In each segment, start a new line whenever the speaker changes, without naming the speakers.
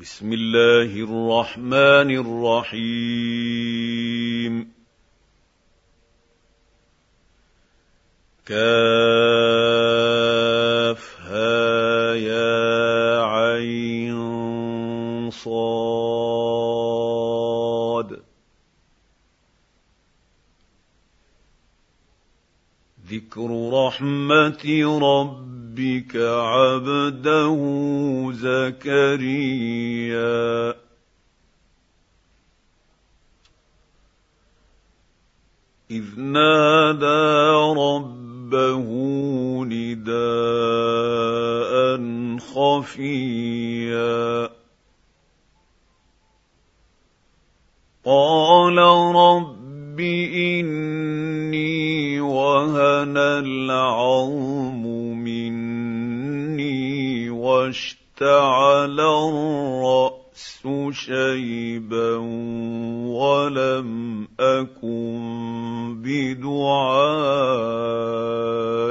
بسم الله الرحمن الرحيم. كافها يا عين صاد. ذكر رحمة ربك عبده زكريا.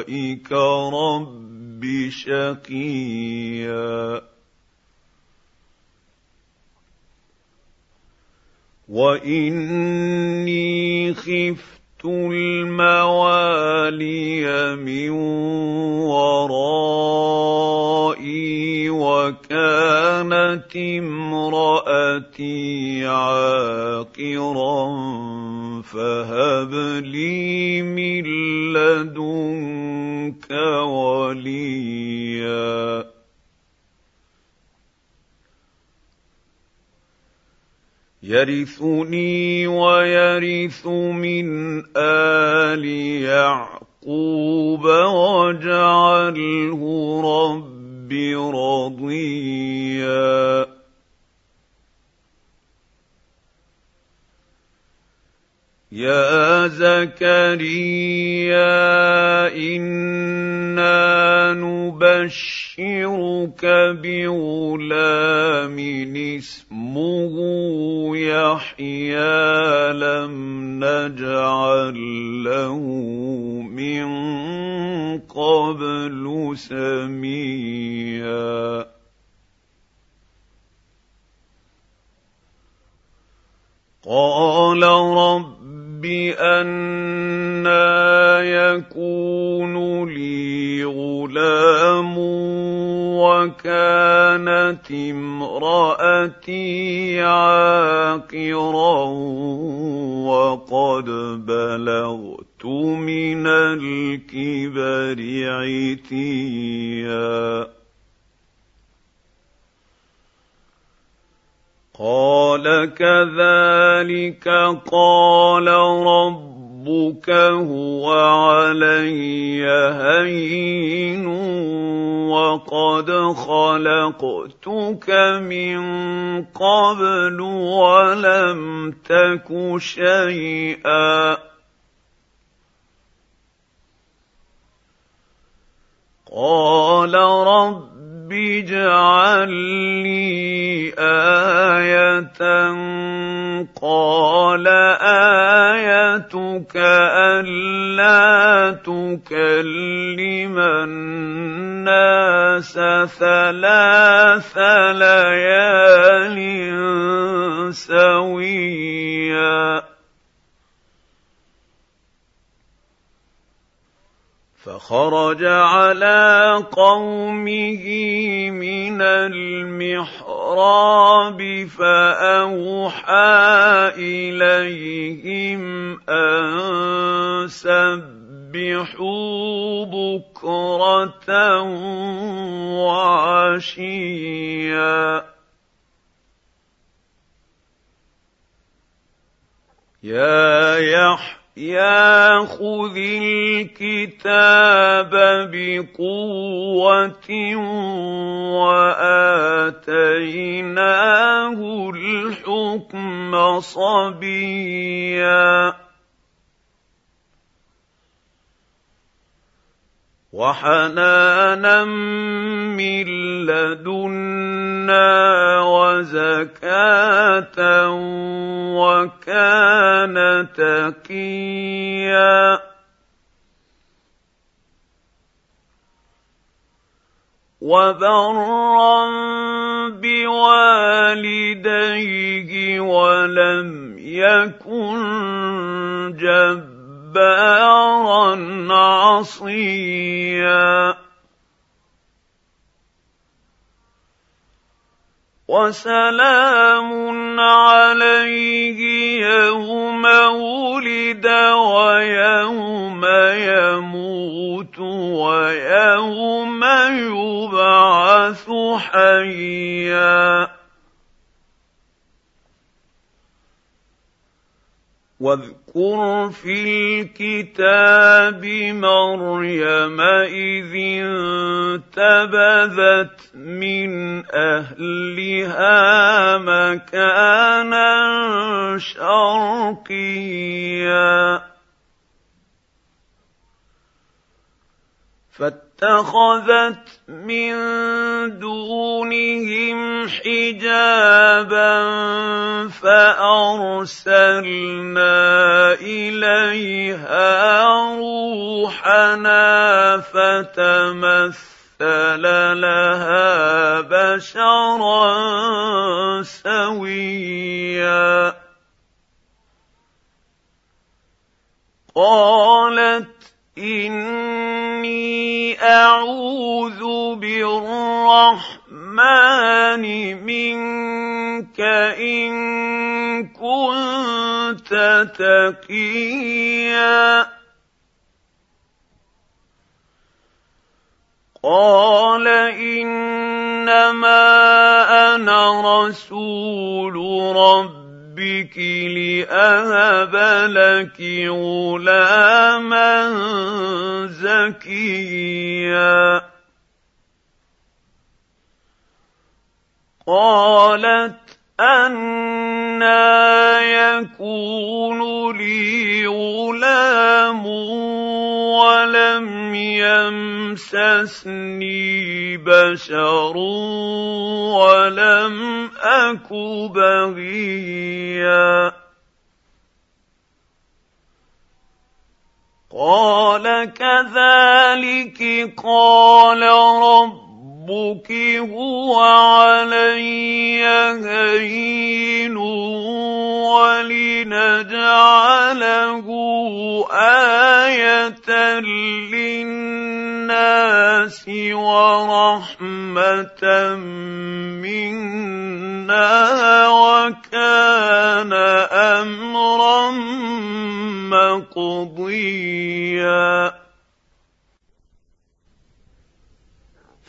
بدعائك رب شقيا. وإني خفت الموالي من ورائي وكانت امرأتي عاقرا فهب لي من لدنك وليا. يرثني ويرث من آل يعقوب واجعله رب رضيا. يا زكريا أنا نبشرك بغلام اسمه يحيى. شيئا. قال رب اجعل لي آية. قال آيتك ألا تكلم الناس ثلاث ليال سويا فخرج على قومه من المحراب فأوحى إليهم أن سبحوا بكرة وعشيا. يا يحيى يا خذ الكتاب بقوة وآتيناه الحكم صبيا. وحنانا من لدنا وَزَكَاةً وَكَانَ تَقِيًّا وَبَرًّا بِوَالِدَيْهِ وَلَمْ يَكُن جَبَّارًا عَصِيًّا وسلام عليه يوم ولد ويوم يموت ويوم يبعث حيا. واذكر في الكتاب مريم إذ انتبذت من أهلها مكانا شرقيا. فاتخذت من دونهم حجابا فأرسلنا إليها روحنا فتمثل لها بشرا سويا. قالت إني أعوذ بالرحمن منك إن كنت تقيا. قال إنما أنا رسول رب ربك لأهب لك غلاما زكيا. قالت أنا يكون لي غلام ولم يمسسني بشر ولم اك بغيا قال كذلك قال ربك هو علي هين ولنجعله إيه للناس ورحمه منا وكان امرا مقضيا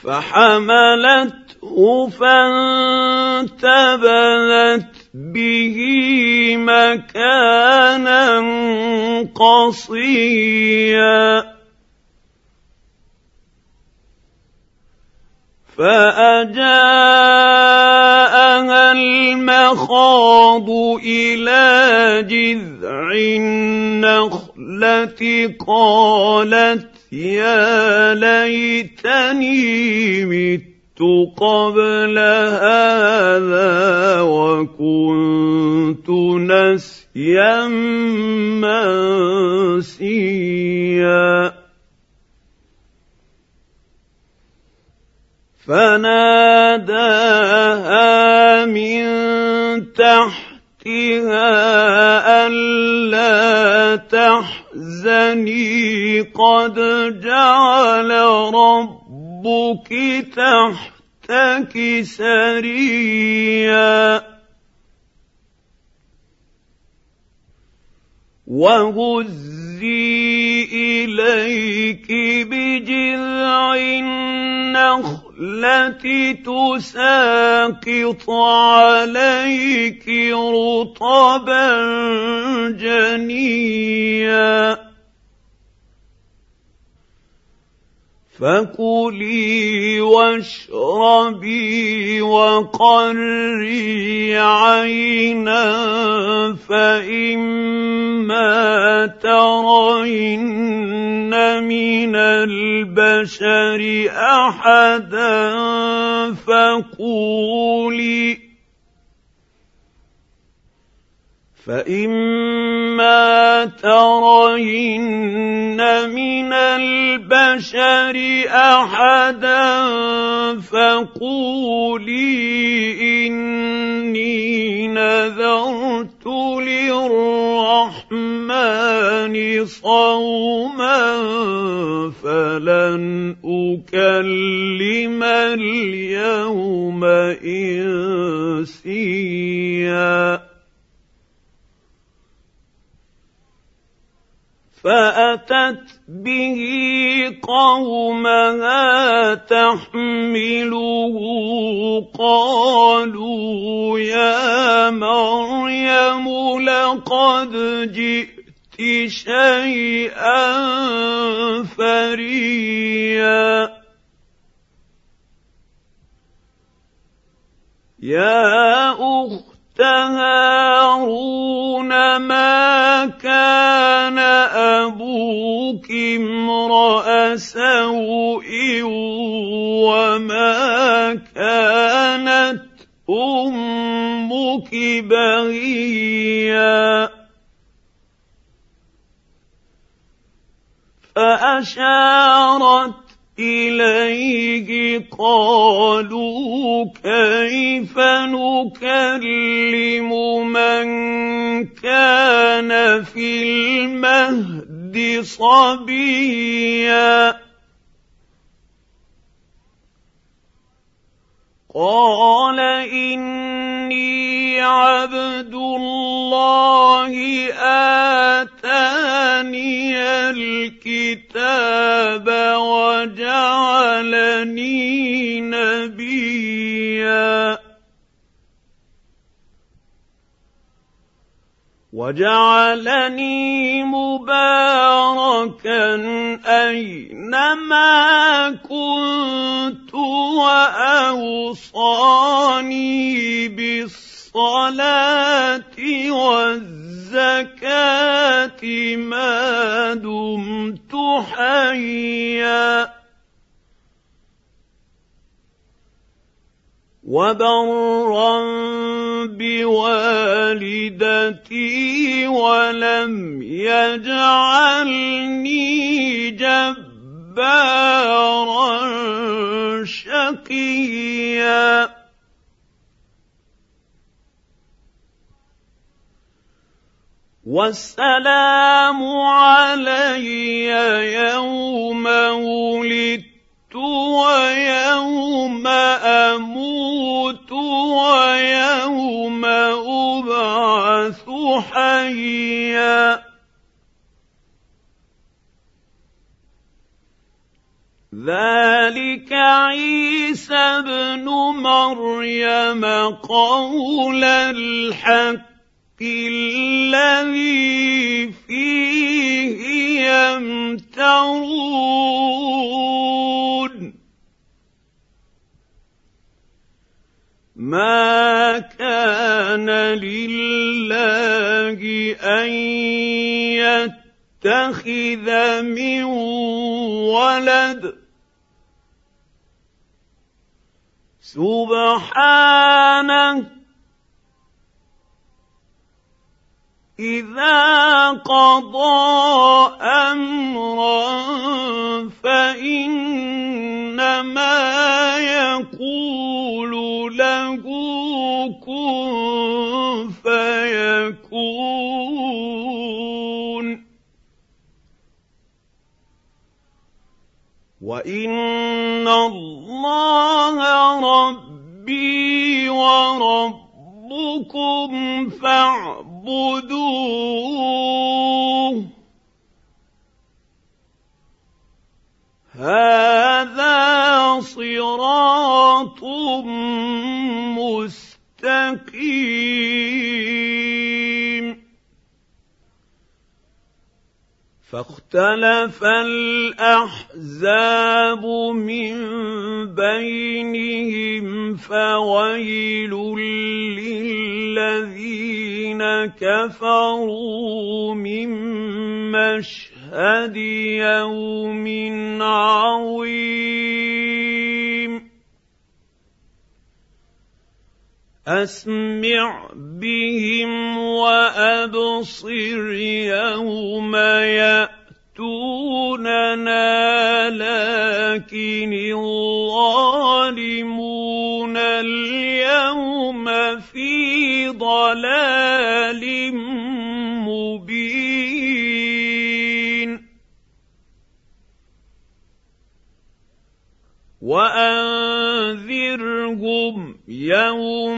فحملته فانتبذت به مكانا قصيا فاجاءها المخاض إلى جذع النخلة قالت يا ليتني مت قبل هذا وكنت نسيا منسيا. فناداها من تحتها الا تحزني. قد جعل ربك تحتك سريا. وهزي إليك بجذع النخله تساقط عليك رطبا جنيا فكلي واشربي وقري عينا فإما ترين من البشر أحدا فقولي فإما ترين من البشر أحدا فقولي إني نذرت للرحمن صوما فلن أكلم اليوم اليوم فأتت به قومها تحمله قالوا يا مريم لقد جئت شيئا فريا. يا اخت هارون ما كان أبوك امرأ سوء وما كانت أمك بغيا. فأشارت إليه قالوا كيف نكلم من كان في المهد صبيا؟ قال إني عبد الله آتاني الكتاب وجعلني نبيا. وجعلني مباركا أينما كنت وأوصاني بالصلاة والزكاه ما دمت حيا وبرا بوالدتي ولم يجعلني جبارا شقيا والسلام علي يوم ولدت ويوم أموت ويوم أبعث حيا. ذلك عيسى ابن مريم قول الحق. الذي فيه يمترون. ما كان لله أن يتخذ من ولد. سبحانه إذا قضى أمرا فإنما يقول له كن فيكون. وإن الله ربي وربكم فاعبدون فاعبدوه. هذا صراط مستقيم. فاختلف الأحزاب من بينهم فويل للذين كفروا من مشهد يوم عظيم. أسمع بهم وأبصر يوم ياتوننا لكن الظالمون اليوم في ضلال مبين. وانذر وأنذرهم يوم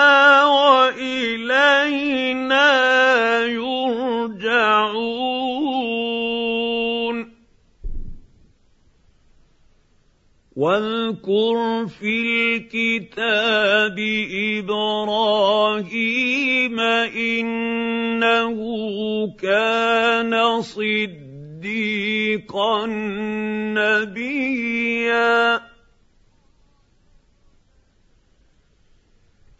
واذكر في الكتاب إبراهيم إنه كان صديقا نبيا.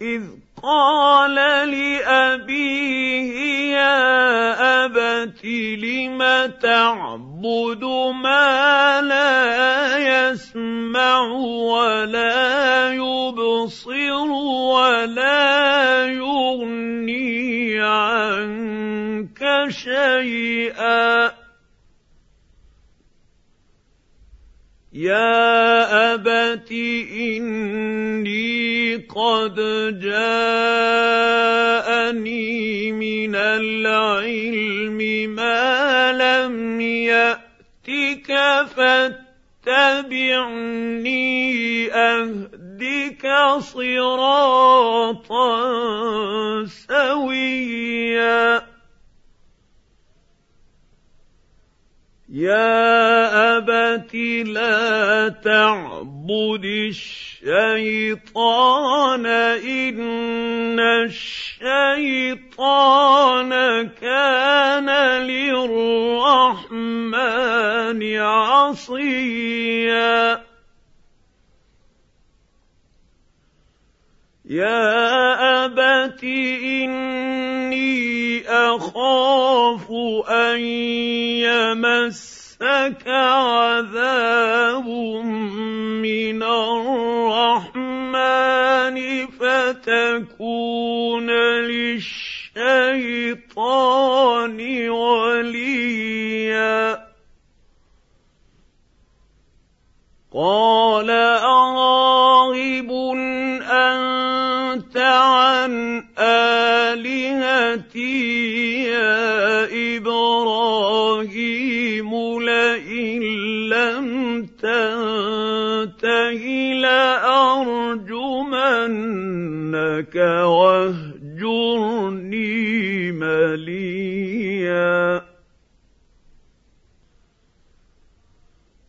إذ قال لأبيه يا أبت لم تعبد ما لا يسمع ولا يبصر ولا يغني عنك شيئا يا ابت اني قد جاءني من العلم ما لم ياتك فاتبعني أهدك صراطا سويا. يا ابت لا تعبد الشيطان ان الشيطان كان للرحمن عصيا يا أبت إني أخاف أن يمسك عذاب من الرحمن فتكون للشيطان وليا. قال الهتي يا إبراهيم لئن لم تنته لأرجمنك واهجرني مليا.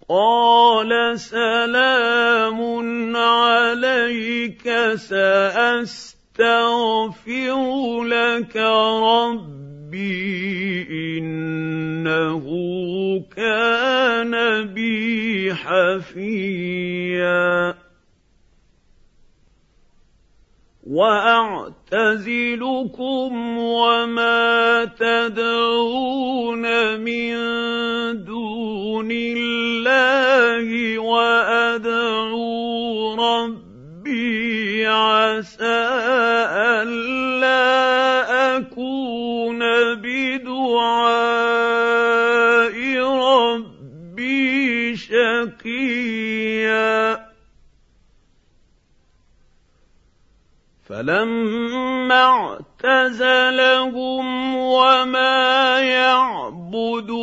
قال سلام عليك ساستغفر لك ربي إنه كان بي حفيا. وأعتزلكم وما تدعون من دون الله وأدعو ربي عسى فلما اعتزلهم وما يعبدون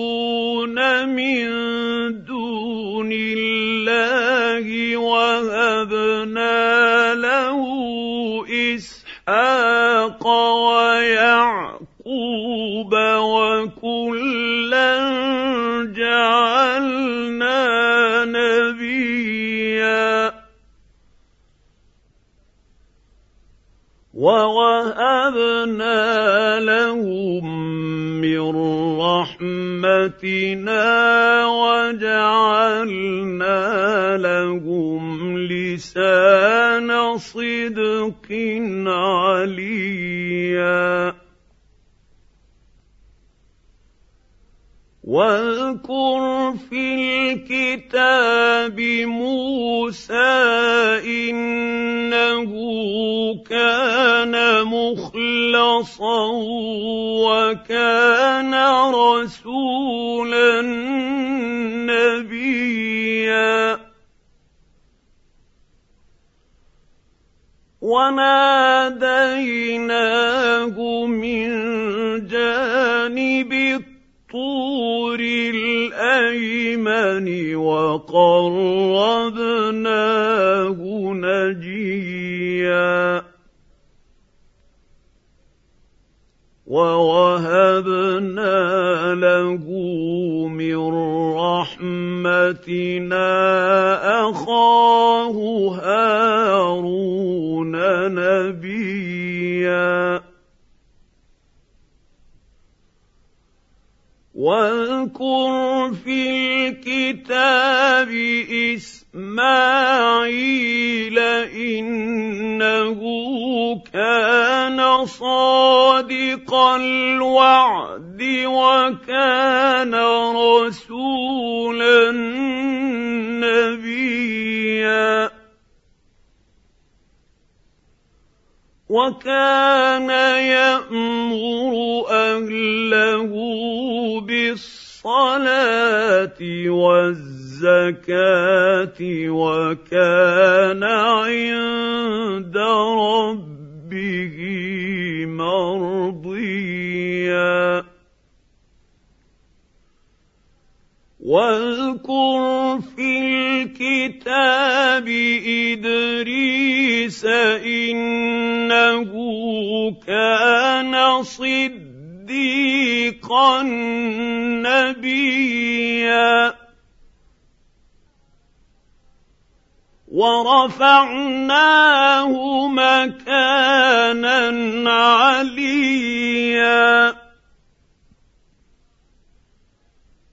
من دون الله وهبنا له اسحاق ويعقوب وكلا ووهبنا لهم من رحمتنا وجعلنا لهم لسان صدق عليا واذكر في الكتاب موسى إنه كان مخلصا وكان رسولا نبيا. وناديناه من جانب الطور الايمن وقربناه نجيا. ووهبنا له من رحمتنا أخاه هارون نبيا. واذكر في الكتاب إسماعيل إنه كان صادق الوعد وكان رسولا وكان يأمر أهله بالصلاة والزكاة وكان عند ربه مرضيا. واذكر في الكتاب إدريس إنه كان صديقا نبيا. ورفعناه مكانا عليا.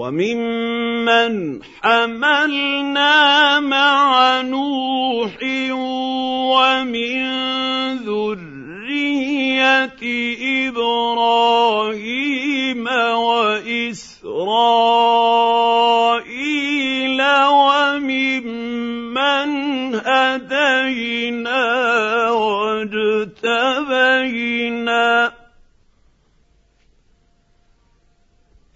وممن حملنا مع نوح ومن ذرية إبراهيم وإسرائيل وممن هدينا واجتبينا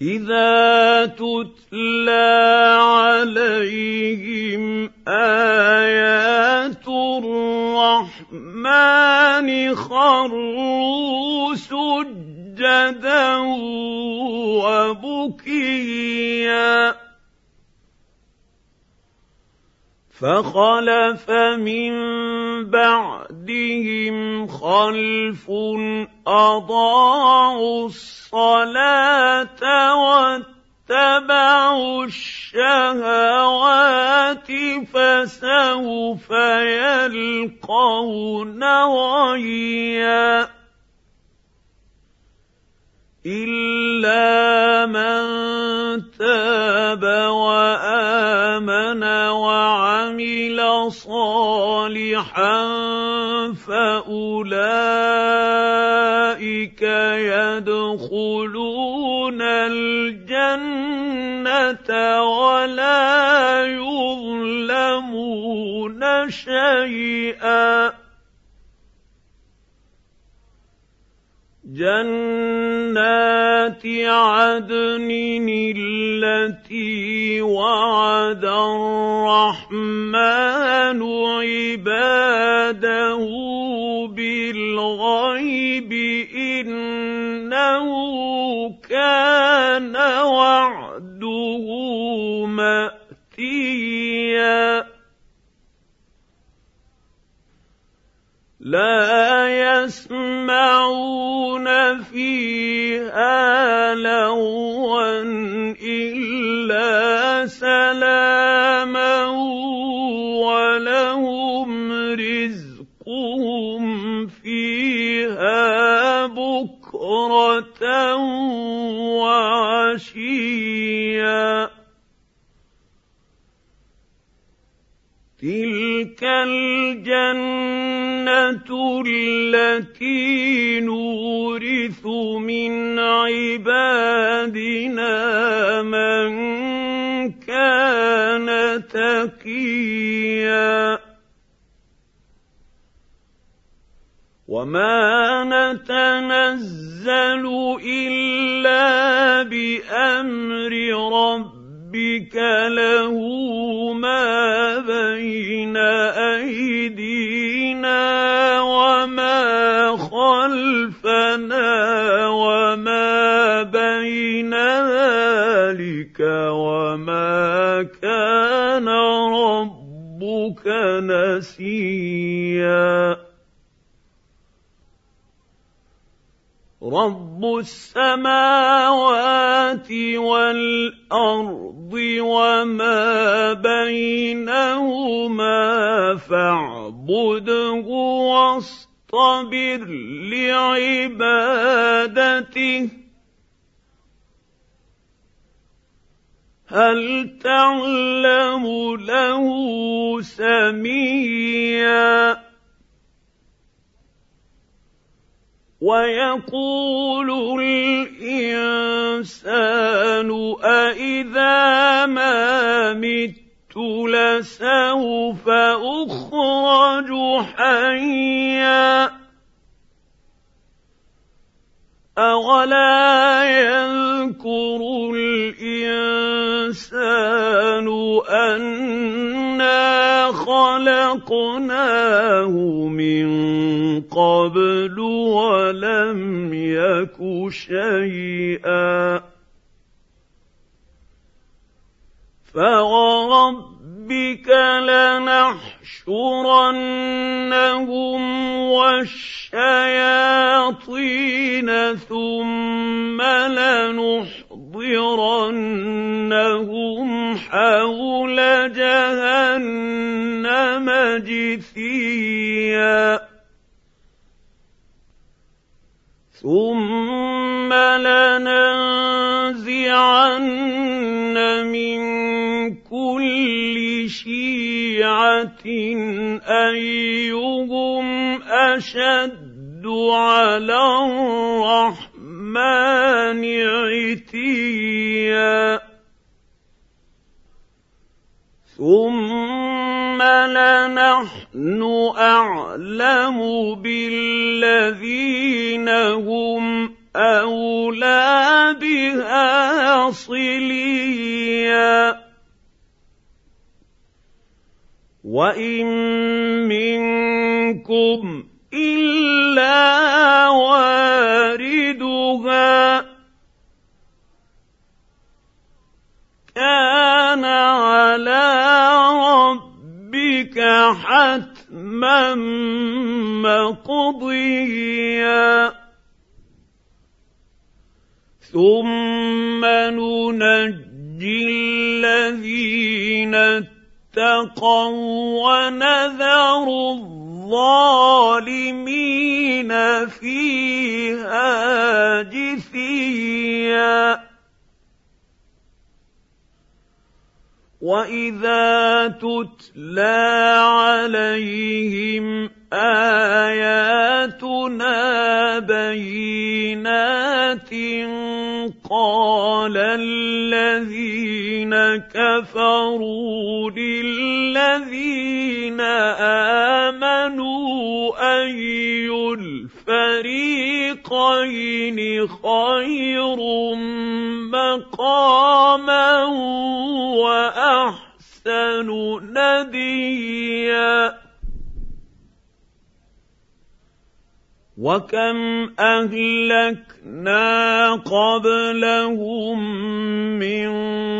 إذا تتلى عليهم آيات الرحمن خروا سجدا وبكيا فخلف من بعدهم خلف أضاعوا الصلاة واتبعوا الشهوات فسوف يلقون غيا الا من تاب وامن وعمل صالحا فاولئك يدخلون الجنه ولا يظلمون شيئا جنات عدن التي وعد الرحمن عباده بالغيب إنه كان وعده مأتيا. لا يَسْمَعُونَ فِيهَا لَغْوًا إِلَّا سَلَامًا وَلَهُمْ رِزْقُهُمْ فِيهَا بُكْرَةً تلك الجنه التي نورث من عبادنا من كان تقيا وما نتنزل الا بامر ربك له رب السماوات والارض وما بينهما فاعبده واصطبر لعبادته هل تعلم له سميا ويقول الإنسان أإذا ما مت لسوف اخرج حيا اولا يذكر الانسان انا خلقناه من قبل ولم يك شيئا فوربك لنحشرنهم والشياطين ثم لنحضرنهم حول جهنم جثيا. ثم لننزعن من كل شيعة أيهم أشد على الرحمن عتيا. ثم لنحن أعلم بالذين هم أولى بها صليا. وإن منكم إلا واردها كان على ربك حتما مقضيا ثم ننجي الذين اتقوا ونذر الظالمين فيها جثيا. وإذا تتلى عليهم آياتنا بينات قال الذين كفروا للذين آمنوا أي الفريقين خير مقاما وأحسن نديا وكم اهلكنا قبلهم من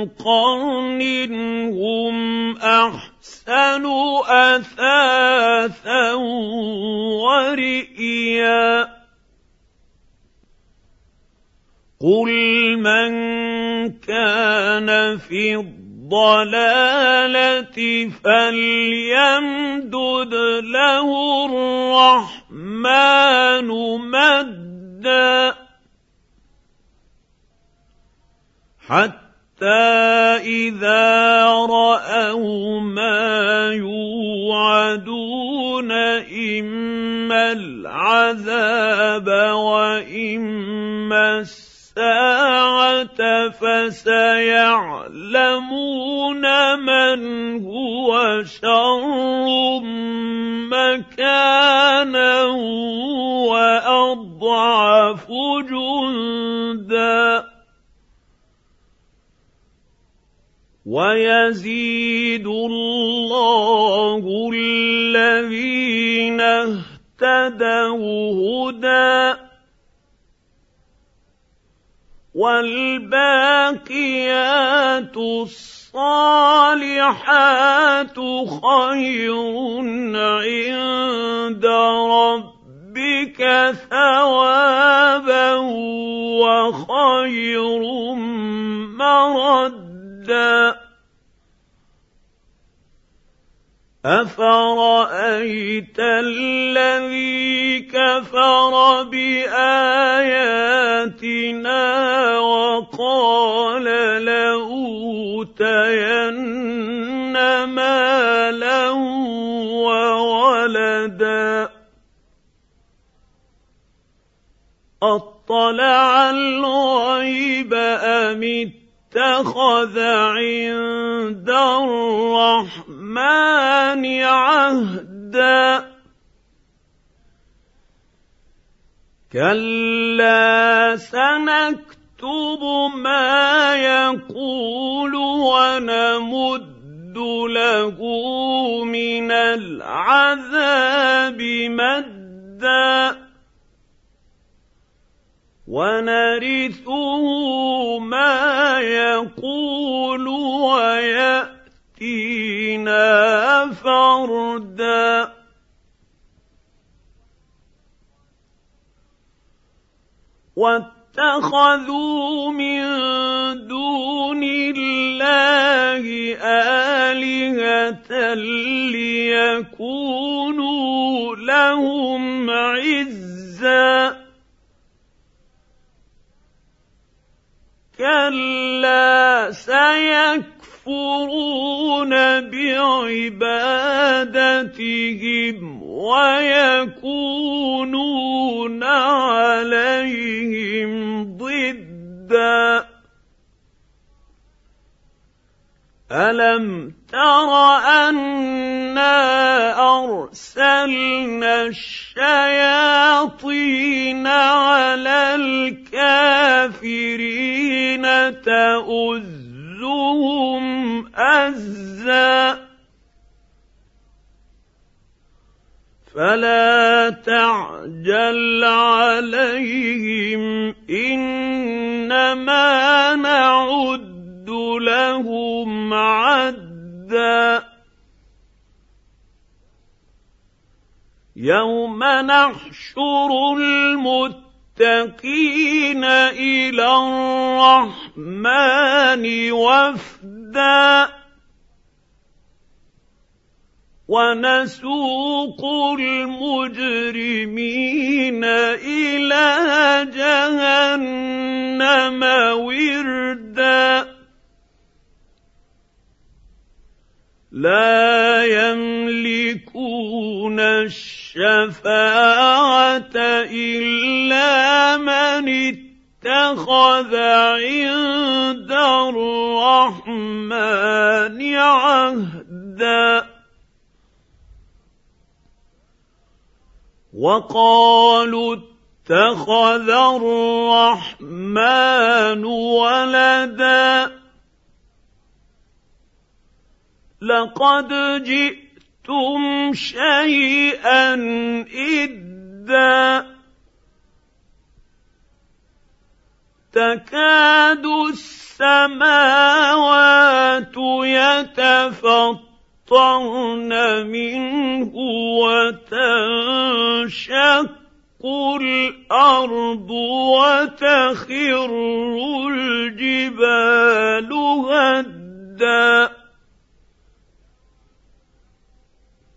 قرن هم احسن اثاثا ورئيا قل من كان في الضلالة فليمدد له الرحمن مدا حتى إذا رأوا ما يوعدون إما العذاب وإما الساعة فسيعلمون من هو شر مكانا وأضعف جندا ويزيد الله الذين اهتدوا هدى والباقيات الصالحات خير عند ربك ثوابا وخير مردا. افرايت الذي كفر باياتنا وقال لاوتين مالا وولدا اطلع الغيب ام اتخذ عند الرحمن عهدا. كلا سنكتب ما يقول ونمد له من العذاب مدا. ونرثه ما يقول ويأتينا فردا. واتخذوا من دون الله آلهة ليكونوا لهم عزا. كلا سيكفرون بعبادتهم ويكونون عليهم ضدا. ألم تر أنا ارسلنا الشياطين على الكافرين تؤزهم ازا فلا تعجل عليهم انما نعد لهم عدا يوم نحشر المتقين إلى الرحمن وفدا ونسوق المجرمين إلى جهنم وردا لا يملكون الشفاعة إلا من اتخذ عند الرحمن عهدا. وقالوا اتخذ الرحمن ولدا. لقد جئتم شيئا إدا تكاد السماوات يتفطرن منه وتنشق الأرض وتخر الجبال هدا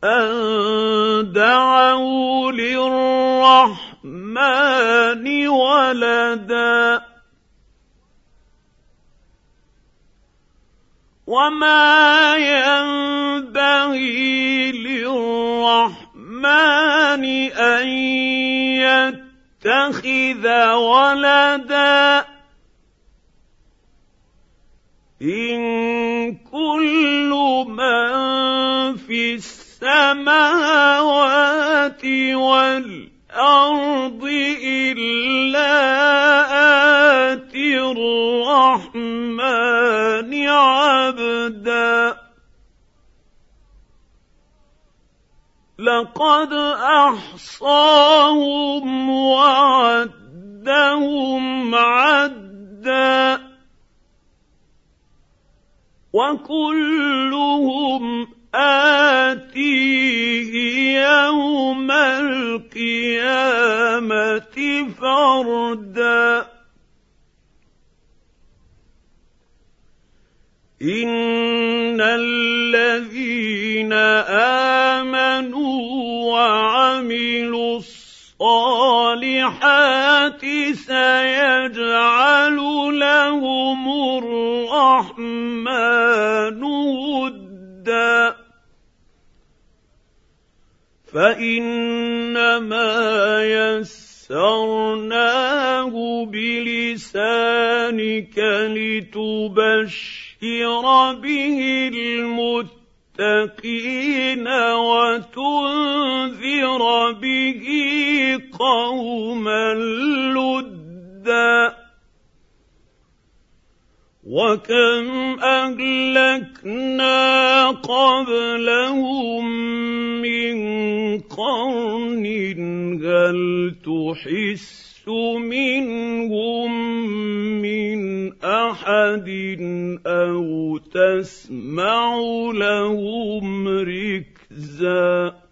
ان دعوا للرحمن ولدا وما ينبغي للرحمن ان يتخذ ولدا ان السماوات والأرض إلا اتي الرحمن عبدا. لقد أحصاهم وعدهم عدا. وكلهم آتيه يوم القيامة فردا. إن الذين آمنوا وعملوا الصالحات سيجعل لهم الرحمن فإنما يسرناه بلسانك لتبشر به المتقين وتنذر به قوما لدا. وكم اهلكنا قبلهم من قرن هل تحس منهم من احد أو تسمع لهم ركزا